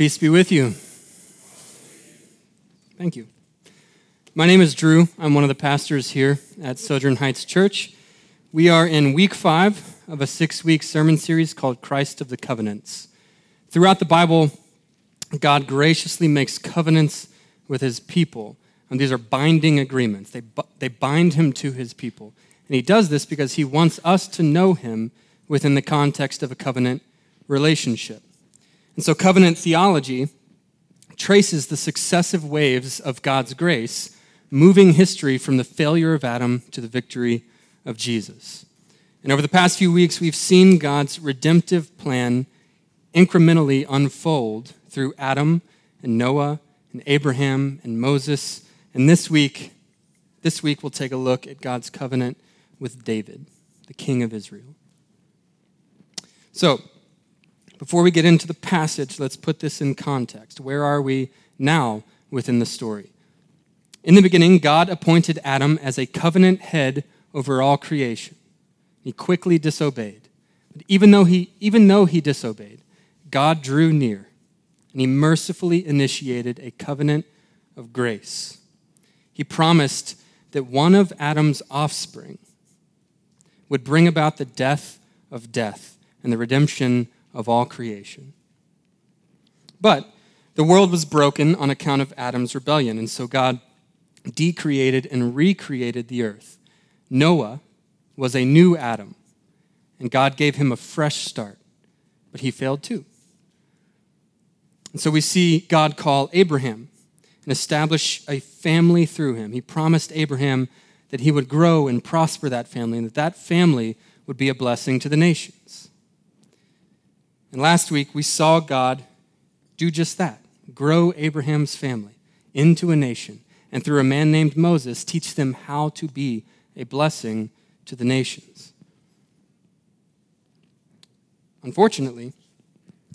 Peace be with you. Thank you. My name is Drew. I'm one of the pastors here at Sojourn Heights Church. We are in week five of a six week sermon series called Christ of the Covenants. Throughout the Bible, God graciously makes covenants with his people. And these are binding agreements. They, they bind him to his people. And he does this because he wants us to know him within the context of a covenant relationship. And so, covenant theology traces the successive waves of God's grace, moving history from the failure of Adam to the victory of Jesus. And over the past few weeks, we've seen God's redemptive plan incrementally unfold through Adam and Noah and Abraham and Moses. And this week, this week we'll take a look at God's covenant with David, the king of Israel. So, before we get into the passage, let's put this in context. Where are we now within the story? In the beginning, God appointed Adam as a covenant head over all creation. He quickly disobeyed. But even though he, even though he disobeyed, God drew near and he mercifully initiated a covenant of grace. He promised that one of Adam's offspring would bring about the death of death and the redemption of all creation. But the world was broken on account of Adam's rebellion, and so God decreated and recreated the earth. Noah was a new Adam, and God gave him a fresh start, but he failed too. And so we see God call Abraham and establish a family through him. He promised Abraham that he would grow and prosper that family and that that family would be a blessing to the nations. And last week we saw God do just that grow Abraham's family into a nation and through a man named Moses teach them how to be a blessing to the nations. Unfortunately,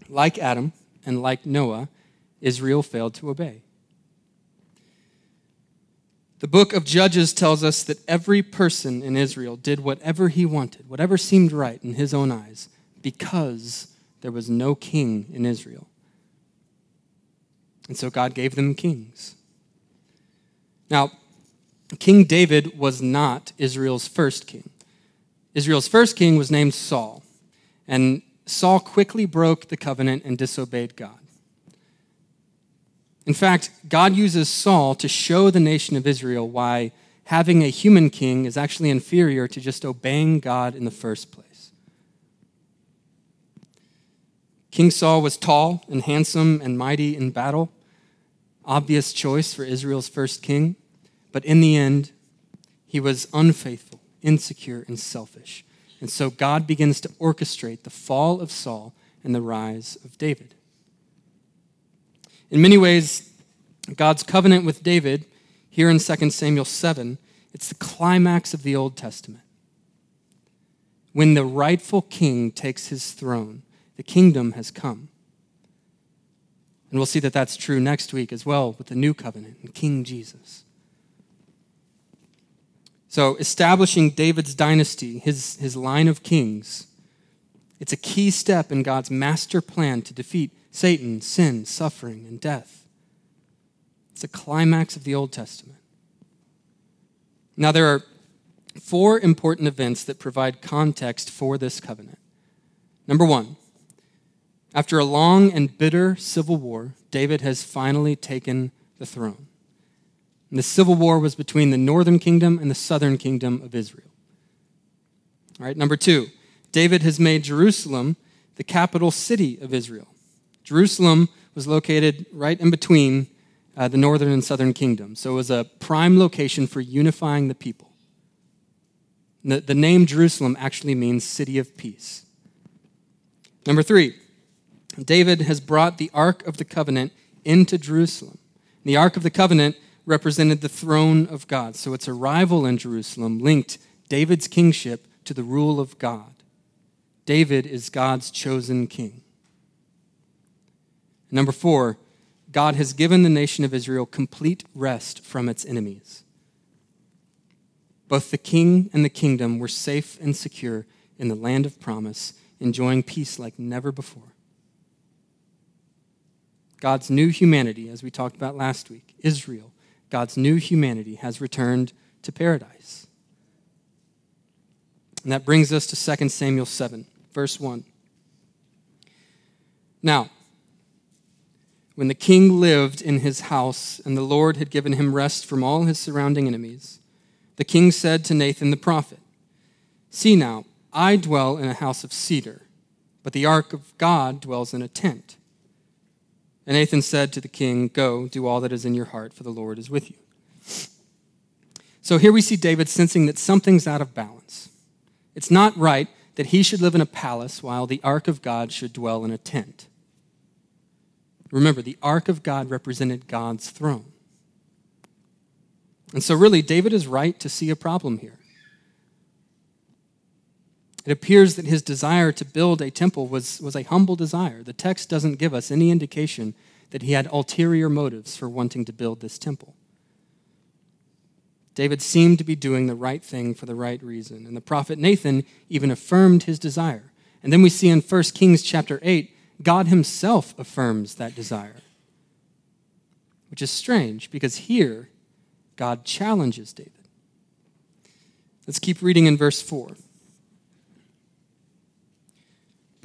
like Adam, and like Noah, Israel failed to obey. The book of Judges tells us that every person in Israel did whatever he wanted, whatever seemed right in his own eyes, because there was no king in Israel. And so God gave them kings. Now, King David was not Israel's first king. Israel's first king was named Saul. And Saul quickly broke the covenant and disobeyed God. In fact, God uses Saul to show the nation of Israel why having a human king is actually inferior to just obeying God in the first place. King Saul was tall and handsome and mighty in battle, obvious choice for Israel's first king, but in the end, he was unfaithful, insecure, and selfish. And so God begins to orchestrate the fall of Saul and the rise of David. In many ways, God's covenant with David, here in 2 Samuel 7, it's the climax of the Old Testament. When the rightful king takes his throne, the kingdom has come. And we'll see that that's true next week as well with the new covenant and King Jesus. So, establishing David's dynasty, his, his line of kings, it's a key step in God's master plan to defeat Satan, sin, suffering, and death. It's a climax of the Old Testament. Now, there are four important events that provide context for this covenant. Number one, after a long and bitter civil war, David has finally taken the throne. And the civil war was between the northern kingdom and the southern kingdom of Israel. All right, number two, David has made Jerusalem the capital city of Israel. Jerusalem was located right in between uh, the northern and southern kingdom, so it was a prime location for unifying the people. The, the name Jerusalem actually means city of peace. Number three, David has brought the Ark of the Covenant into Jerusalem. The Ark of the Covenant represented the throne of God. So its arrival in Jerusalem linked David's kingship to the rule of God. David is God's chosen king. Number four, God has given the nation of Israel complete rest from its enemies. Both the king and the kingdom were safe and secure in the land of promise, enjoying peace like never before. God's new humanity, as we talked about last week, Israel, God's new humanity has returned to paradise. And that brings us to 2 Samuel 7, verse 1. Now, when the king lived in his house and the Lord had given him rest from all his surrounding enemies, the king said to Nathan the prophet, See now, I dwell in a house of cedar, but the ark of God dwells in a tent. And Nathan said to the king, Go, do all that is in your heart, for the Lord is with you. So here we see David sensing that something's out of balance. It's not right that he should live in a palace while the ark of God should dwell in a tent. Remember, the ark of God represented God's throne. And so, really, David is right to see a problem here. It appears that his desire to build a temple was, was a humble desire. The text doesn't give us any indication that he had ulterior motives for wanting to build this temple. David seemed to be doing the right thing for the right reason, and the prophet Nathan even affirmed his desire. And then we see in 1 Kings chapter 8, God himself affirms that desire. Which is strange because here God challenges David. Let's keep reading in verse 4.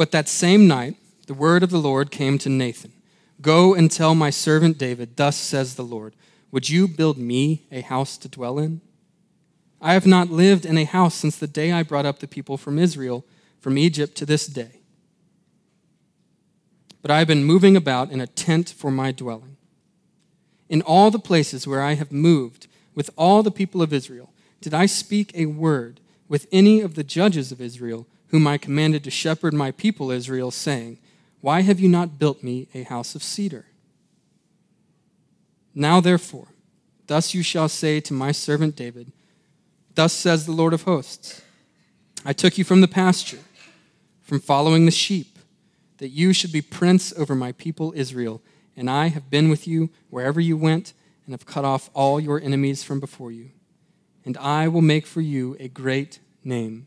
But that same night, the word of the Lord came to Nathan Go and tell my servant David, Thus says the Lord, Would you build me a house to dwell in? I have not lived in a house since the day I brought up the people from Israel, from Egypt to this day. But I have been moving about in a tent for my dwelling. In all the places where I have moved with all the people of Israel, did I speak a word with any of the judges of Israel whom I commanded to shepherd my people Israel, saying, Why have you not built me a house of cedar? Now, therefore, thus you shall say to my servant David, Thus says the Lord of hosts I took you from the pasture, from following the sheep, that you should be prince over my people Israel, and I have been with you wherever you went, and have cut off all your enemies from before you. And I will make for you a great name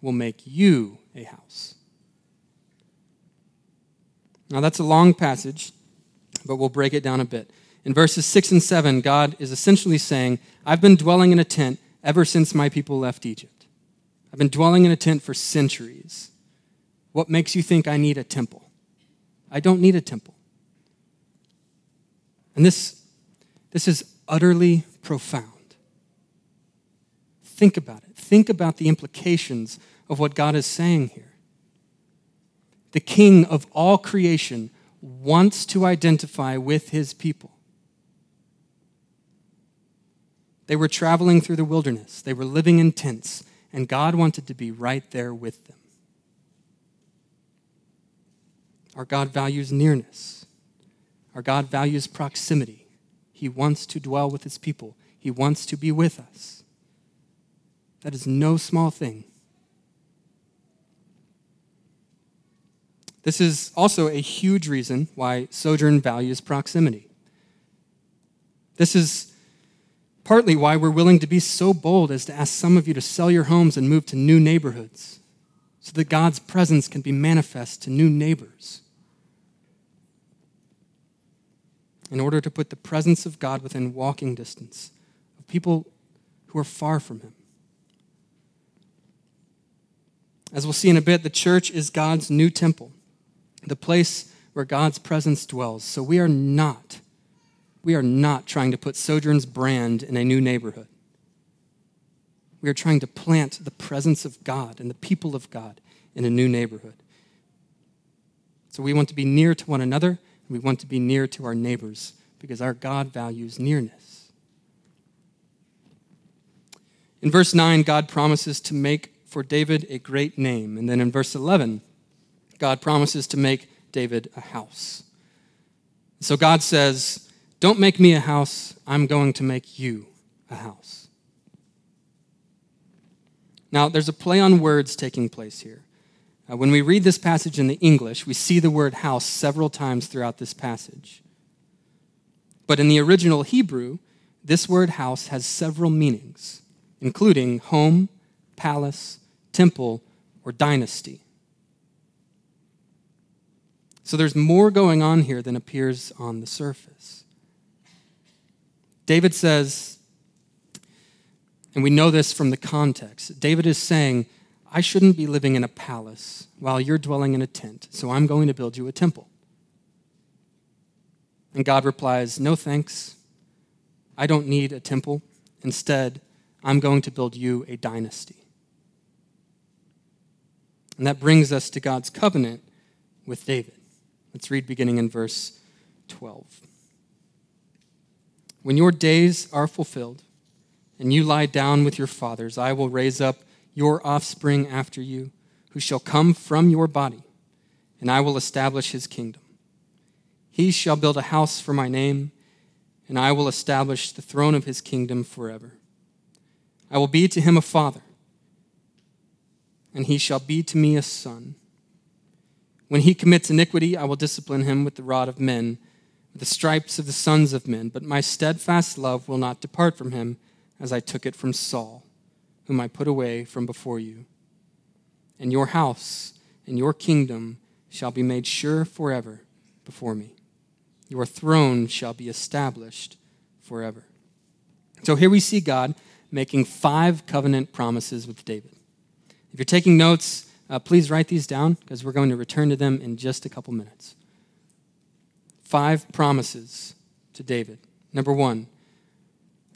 will make you a house. Now, that's a long passage, but we'll break it down a bit. In verses 6 and 7, God is essentially saying, I've been dwelling in a tent ever since my people left Egypt. I've been dwelling in a tent for centuries. What makes you think I need a temple? I don't need a temple. And this, this is utterly profound. Think about it. Think about the implications of what God is saying here. The King of all creation wants to identify with his people. They were traveling through the wilderness, they were living in tents, and God wanted to be right there with them. Our God values nearness, our God values proximity. He wants to dwell with his people, He wants to be with us. That is no small thing. This is also a huge reason why Sojourn values proximity. This is partly why we're willing to be so bold as to ask some of you to sell your homes and move to new neighborhoods so that God's presence can be manifest to new neighbors. In order to put the presence of God within walking distance of people who are far from Him. As we'll see in a bit, the church is God's new temple the place where God's presence dwells. So we are not, we are not trying to put Sojourn's brand in a new neighborhood. We are trying to plant the presence of God and the people of God in a new neighborhood. So we want to be near to one another, and we want to be near to our neighbors because our God values nearness. In verse 9, God promises to make for David a great name. And then in verse 11, God promises to make David a house. So God says, Don't make me a house, I'm going to make you a house. Now, there's a play on words taking place here. Uh, when we read this passage in the English, we see the word house several times throughout this passage. But in the original Hebrew, this word house has several meanings, including home, palace, temple, or dynasty. So there's more going on here than appears on the surface. David says, and we know this from the context, David is saying, I shouldn't be living in a palace while you're dwelling in a tent, so I'm going to build you a temple. And God replies, No thanks. I don't need a temple. Instead, I'm going to build you a dynasty. And that brings us to God's covenant with David. Let's read beginning in verse 12. When your days are fulfilled and you lie down with your fathers, I will raise up your offspring after you, who shall come from your body, and I will establish his kingdom. He shall build a house for my name, and I will establish the throne of his kingdom forever. I will be to him a father, and he shall be to me a son. When he commits iniquity, I will discipline him with the rod of men, with the stripes of the sons of men. But my steadfast love will not depart from him, as I took it from Saul, whom I put away from before you. And your house and your kingdom shall be made sure forever before me. Your throne shall be established forever. So here we see God making five covenant promises with David. If you're taking notes, uh, please write these down because we're going to return to them in just a couple minutes. Five promises to David. Number one,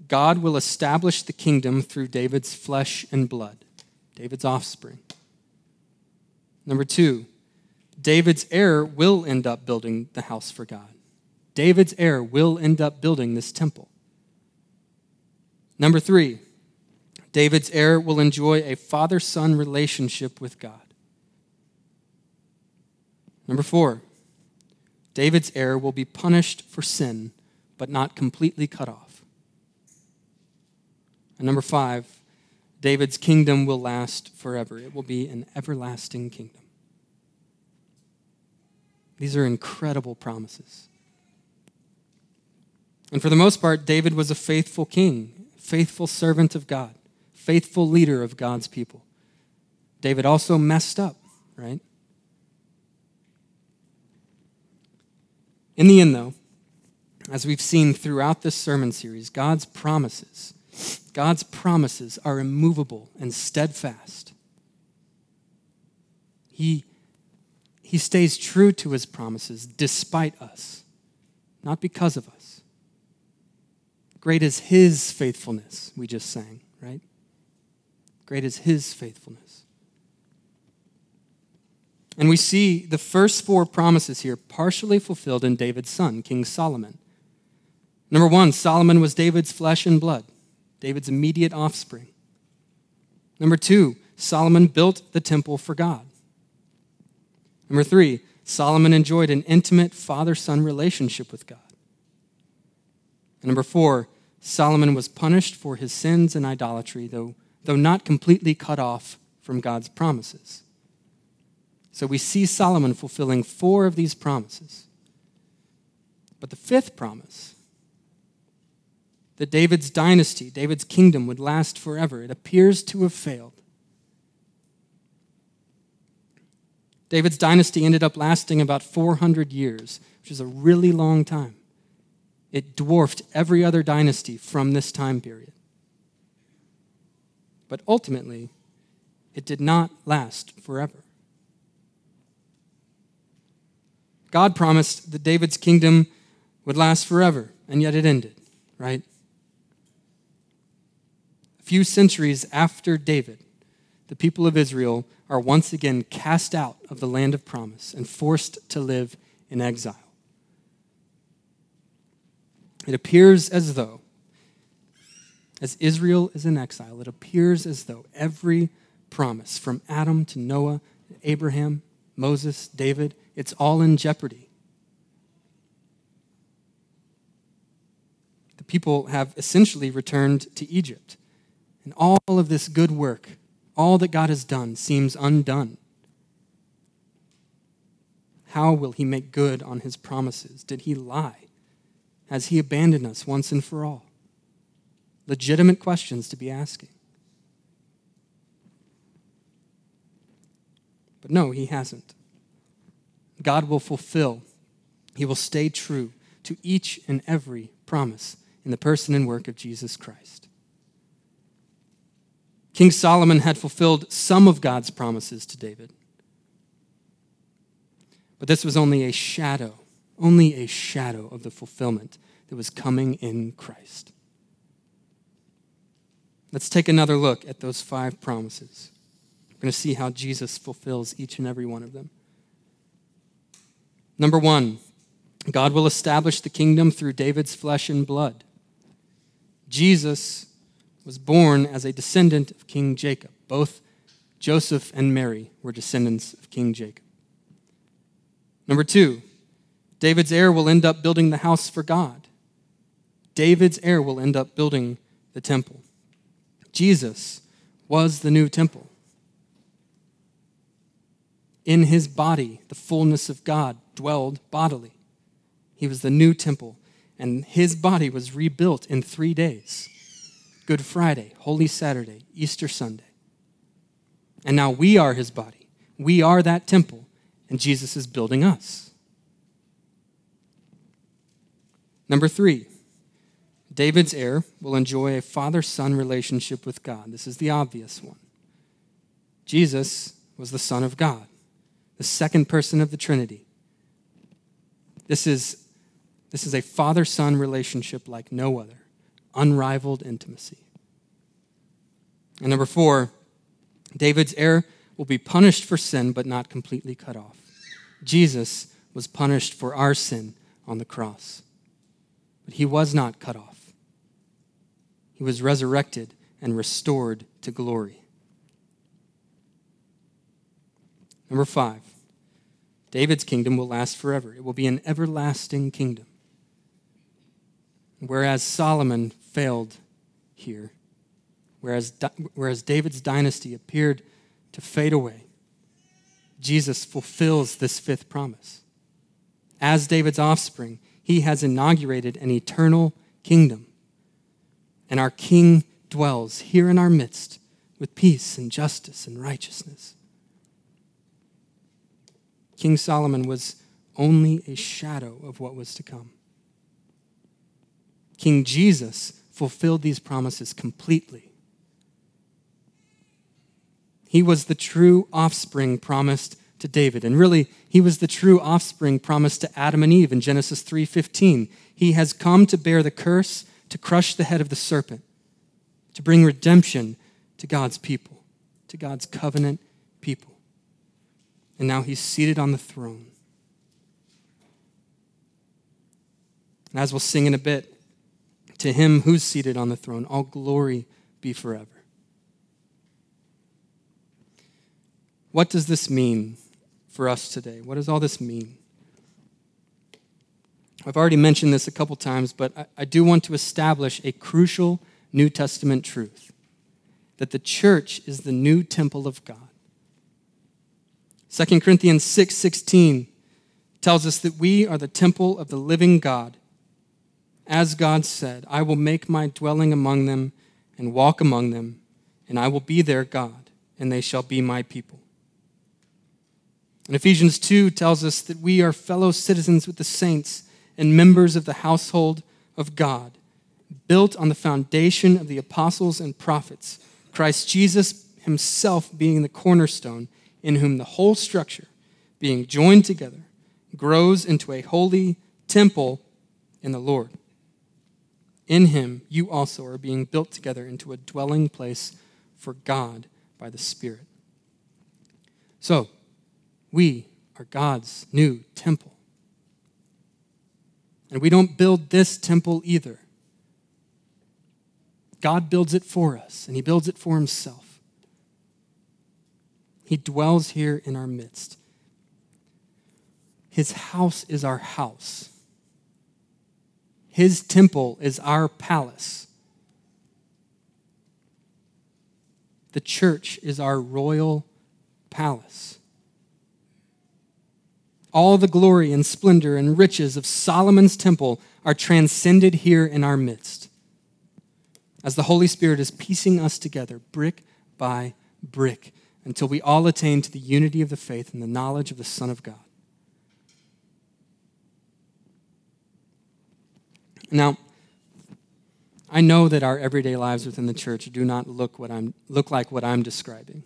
God will establish the kingdom through David's flesh and blood, David's offspring. Number two, David's heir will end up building the house for God. David's heir will end up building this temple. Number three, David's heir will enjoy a father son relationship with God. Number four, David's heir will be punished for sin, but not completely cut off. And number five, David's kingdom will last forever. It will be an everlasting kingdom. These are incredible promises. And for the most part, David was a faithful king, faithful servant of God, faithful leader of God's people. David also messed up, right? In the end, though, as we've seen throughout this sermon series, God's promises, God's promises are immovable and steadfast. He, he stays true to his promises despite us, not because of us. Great is his faithfulness, we just sang, right? Great is his faithfulness. And we see the first four promises here partially fulfilled in David's son, King Solomon. Number one, Solomon was David's flesh and blood, David's immediate offspring. Number two, Solomon built the temple for God. Number three, Solomon enjoyed an intimate father son relationship with God. And number four, Solomon was punished for his sins and idolatry, though, though not completely cut off from God's promises. So we see Solomon fulfilling four of these promises. But the fifth promise, that David's dynasty, David's kingdom would last forever, it appears to have failed. David's dynasty ended up lasting about 400 years, which is a really long time. It dwarfed every other dynasty from this time period. But ultimately, it did not last forever. God promised that David's kingdom would last forever, and yet it ended, right? A few centuries after David, the people of Israel are once again cast out of the land of promise and forced to live in exile. It appears as though, as Israel is in exile, it appears as though every promise from Adam to Noah, Abraham, Moses, David, it's all in jeopardy. The people have essentially returned to Egypt. And all of this good work, all that God has done, seems undone. How will he make good on his promises? Did he lie? Has he abandoned us once and for all? Legitimate questions to be asking. But no, he hasn't. God will fulfill, he will stay true to each and every promise in the person and work of Jesus Christ. King Solomon had fulfilled some of God's promises to David. But this was only a shadow, only a shadow of the fulfillment that was coming in Christ. Let's take another look at those five promises. We're going to see how Jesus fulfills each and every one of them. Number one, God will establish the kingdom through David's flesh and blood. Jesus was born as a descendant of King Jacob. Both Joseph and Mary were descendants of King Jacob. Number two, David's heir will end up building the house for God. David's heir will end up building the temple. Jesus was the new temple. In his body, the fullness of God dwelled bodily. He was the new temple and his body was rebuilt in three days Good Friday, Holy Saturday, Easter Sunday. And now we are his body. We are that temple, and Jesus is building us. Number three, David's heir will enjoy a father son relationship with God. This is the obvious one. Jesus was the Son of God, the second person of the Trinity. This is this is a father son relationship like no other, unrivaled intimacy. And number four, David's heir will be punished for sin, but not completely cut off. Jesus was punished for our sin on the cross, but he was not cut off. He was resurrected and restored to glory. Number five, David's kingdom will last forever. It will be an everlasting kingdom. Whereas Solomon failed here, whereas, whereas David's dynasty appeared to fade away, Jesus fulfills this fifth promise. As David's offspring, he has inaugurated an eternal kingdom. And our king dwells here in our midst with peace and justice and righteousness. King Solomon was only a shadow of what was to come. King Jesus fulfilled these promises completely. He was the true offspring promised to David. And really, he was the true offspring promised to Adam and Eve in Genesis 3:15. He has come to bear the curse, to crush the head of the serpent, to bring redemption to God's people, to God's covenant people. And now he's seated on the throne. And as we'll sing in a bit, to him who's seated on the throne, all glory be forever. What does this mean for us today? What does all this mean? I've already mentioned this a couple times, but I, I do want to establish a crucial New Testament truth that the church is the new temple of God. 2 Corinthians 6 16 tells us that we are the temple of the living God as God said, I will make my dwelling among them and walk among them, and I will be their God, and they shall be my people. And Ephesians 2 tells us that we are fellow citizens with the saints and members of the household of God, built on the foundation of the apostles and prophets, Christ Jesus himself being the cornerstone, in whom the whole structure, being joined together, grows into a holy temple in the Lord. In him, you also are being built together into a dwelling place for God by the Spirit. So, we are God's new temple. And we don't build this temple either. God builds it for us, and He builds it for Himself. He dwells here in our midst. His house is our house. His temple is our palace. The church is our royal palace. All the glory and splendor and riches of Solomon's temple are transcended here in our midst. As the Holy Spirit is piecing us together, brick by brick, until we all attain to the unity of the faith and the knowledge of the Son of God. Now, I know that our everyday lives within the church do not look, what I'm, look like what I'm describing.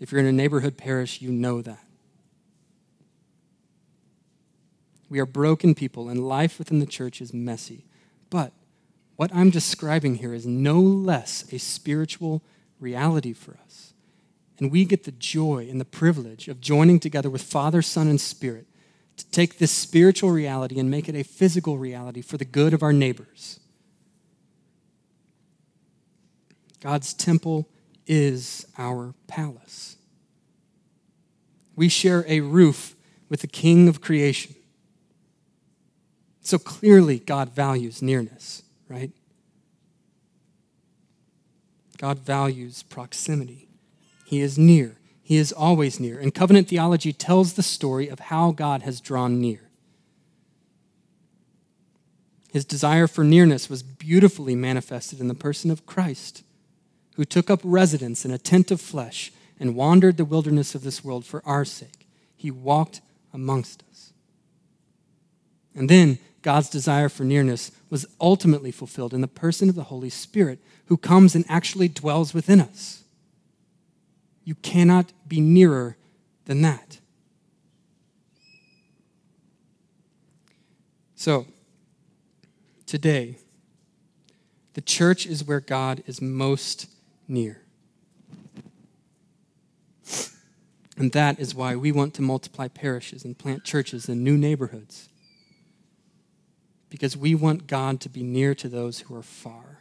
If you're in a neighborhood parish, you know that. We are broken people, and life within the church is messy. But what I'm describing here is no less a spiritual reality for us. And we get the joy and the privilege of joining together with Father, Son, and Spirit to take this spiritual reality and make it a physical reality for the good of our neighbors. God's temple is our palace. We share a roof with the King of creation. So clearly, God values nearness, right? God values proximity. He is near, He is always near. And covenant theology tells the story of how God has drawn near. His desire for nearness was beautifully manifested in the person of Christ, who took up residence in a tent of flesh and wandered the wilderness of this world for our sake. He walked amongst us. And then God's desire for nearness was ultimately fulfilled in the person of the Holy Spirit, who comes and actually dwells within us. You cannot be nearer than that. So, today, the church is where God is most near. And that is why we want to multiply parishes and plant churches in new neighborhoods because we want God to be near to those who are far.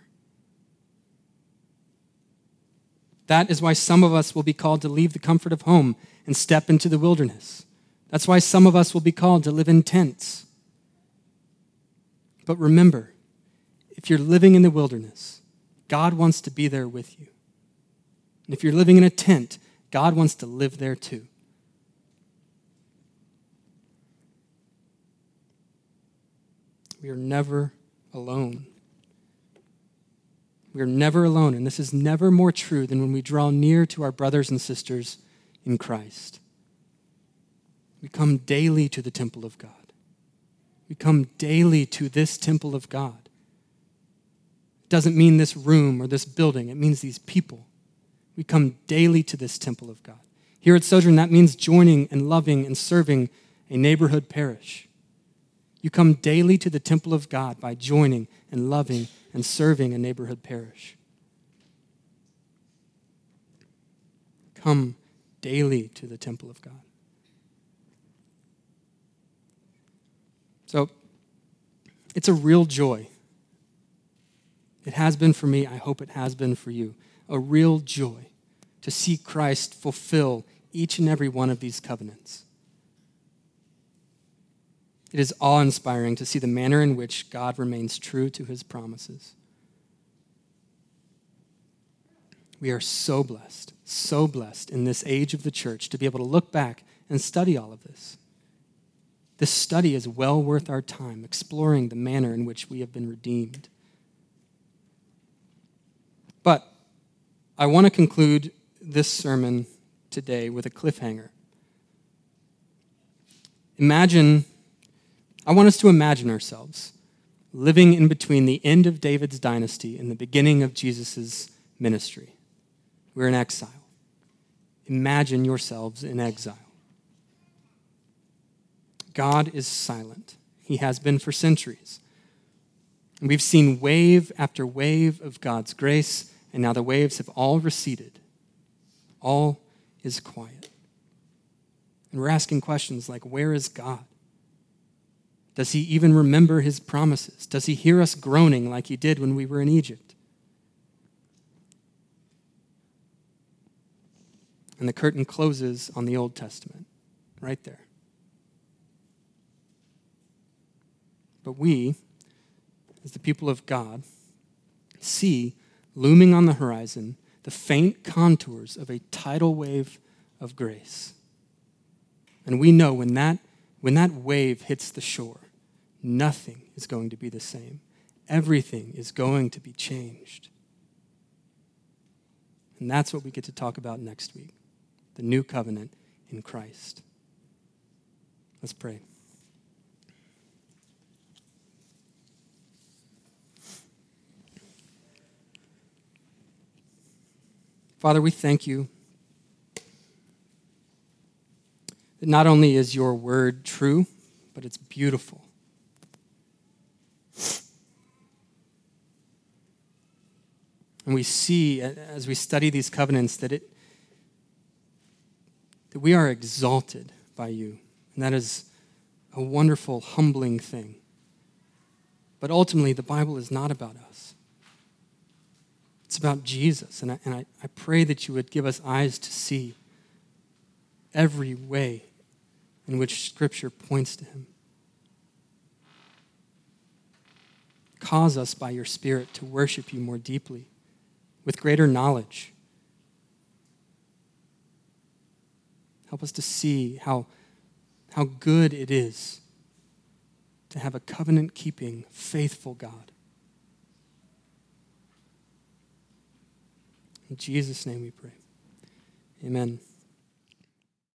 That is why some of us will be called to leave the comfort of home and step into the wilderness. That's why some of us will be called to live in tents. But remember, if you're living in the wilderness, God wants to be there with you. And if you're living in a tent, God wants to live there too. We are never alone. We are never alone, and this is never more true than when we draw near to our brothers and sisters in Christ. We come daily to the temple of God. We come daily to this temple of God. It doesn't mean this room or this building, it means these people. We come daily to this temple of God. Here at Sojourn, that means joining and loving and serving a neighborhood parish. You come daily to the temple of God by joining and loving and serving a neighborhood parish. Come daily to the temple of God. So, it's a real joy. It has been for me. I hope it has been for you. A real joy to see Christ fulfill each and every one of these covenants. It is awe inspiring to see the manner in which God remains true to his promises. We are so blessed, so blessed in this age of the church to be able to look back and study all of this. This study is well worth our time, exploring the manner in which we have been redeemed. But I want to conclude this sermon today with a cliffhanger. Imagine I want us to imagine ourselves living in between the end of David's dynasty and the beginning of Jesus' ministry. We're in exile. Imagine yourselves in exile. God is silent. He has been for centuries. We've seen wave after wave of God's grace, and now the waves have all receded. All is quiet. And we're asking questions like, where is God? Does he even remember his promises? Does he hear us groaning like he did when we were in Egypt? And the curtain closes on the Old Testament, right there. But we, as the people of God, see looming on the horizon the faint contours of a tidal wave of grace. And we know when that, when that wave hits the shore, nothing is going to be the same. Everything is going to be changed. And that's what we get to talk about next week the new covenant in Christ. Let's pray. Father, we thank you that not only is your word true, but it's beautiful. And we see as we study these covenants that it that we are exalted by you. And that is a wonderful, humbling thing. But ultimately, the Bible is not about us. It's about Jesus. And I, and I, I pray that you would give us eyes to see every way in which Scripture points to him. Cause us by your Spirit to worship you more deeply, with greater knowledge. Help us to see how, how good it is to have a covenant keeping, faithful God. In Jesus' name we pray. Amen.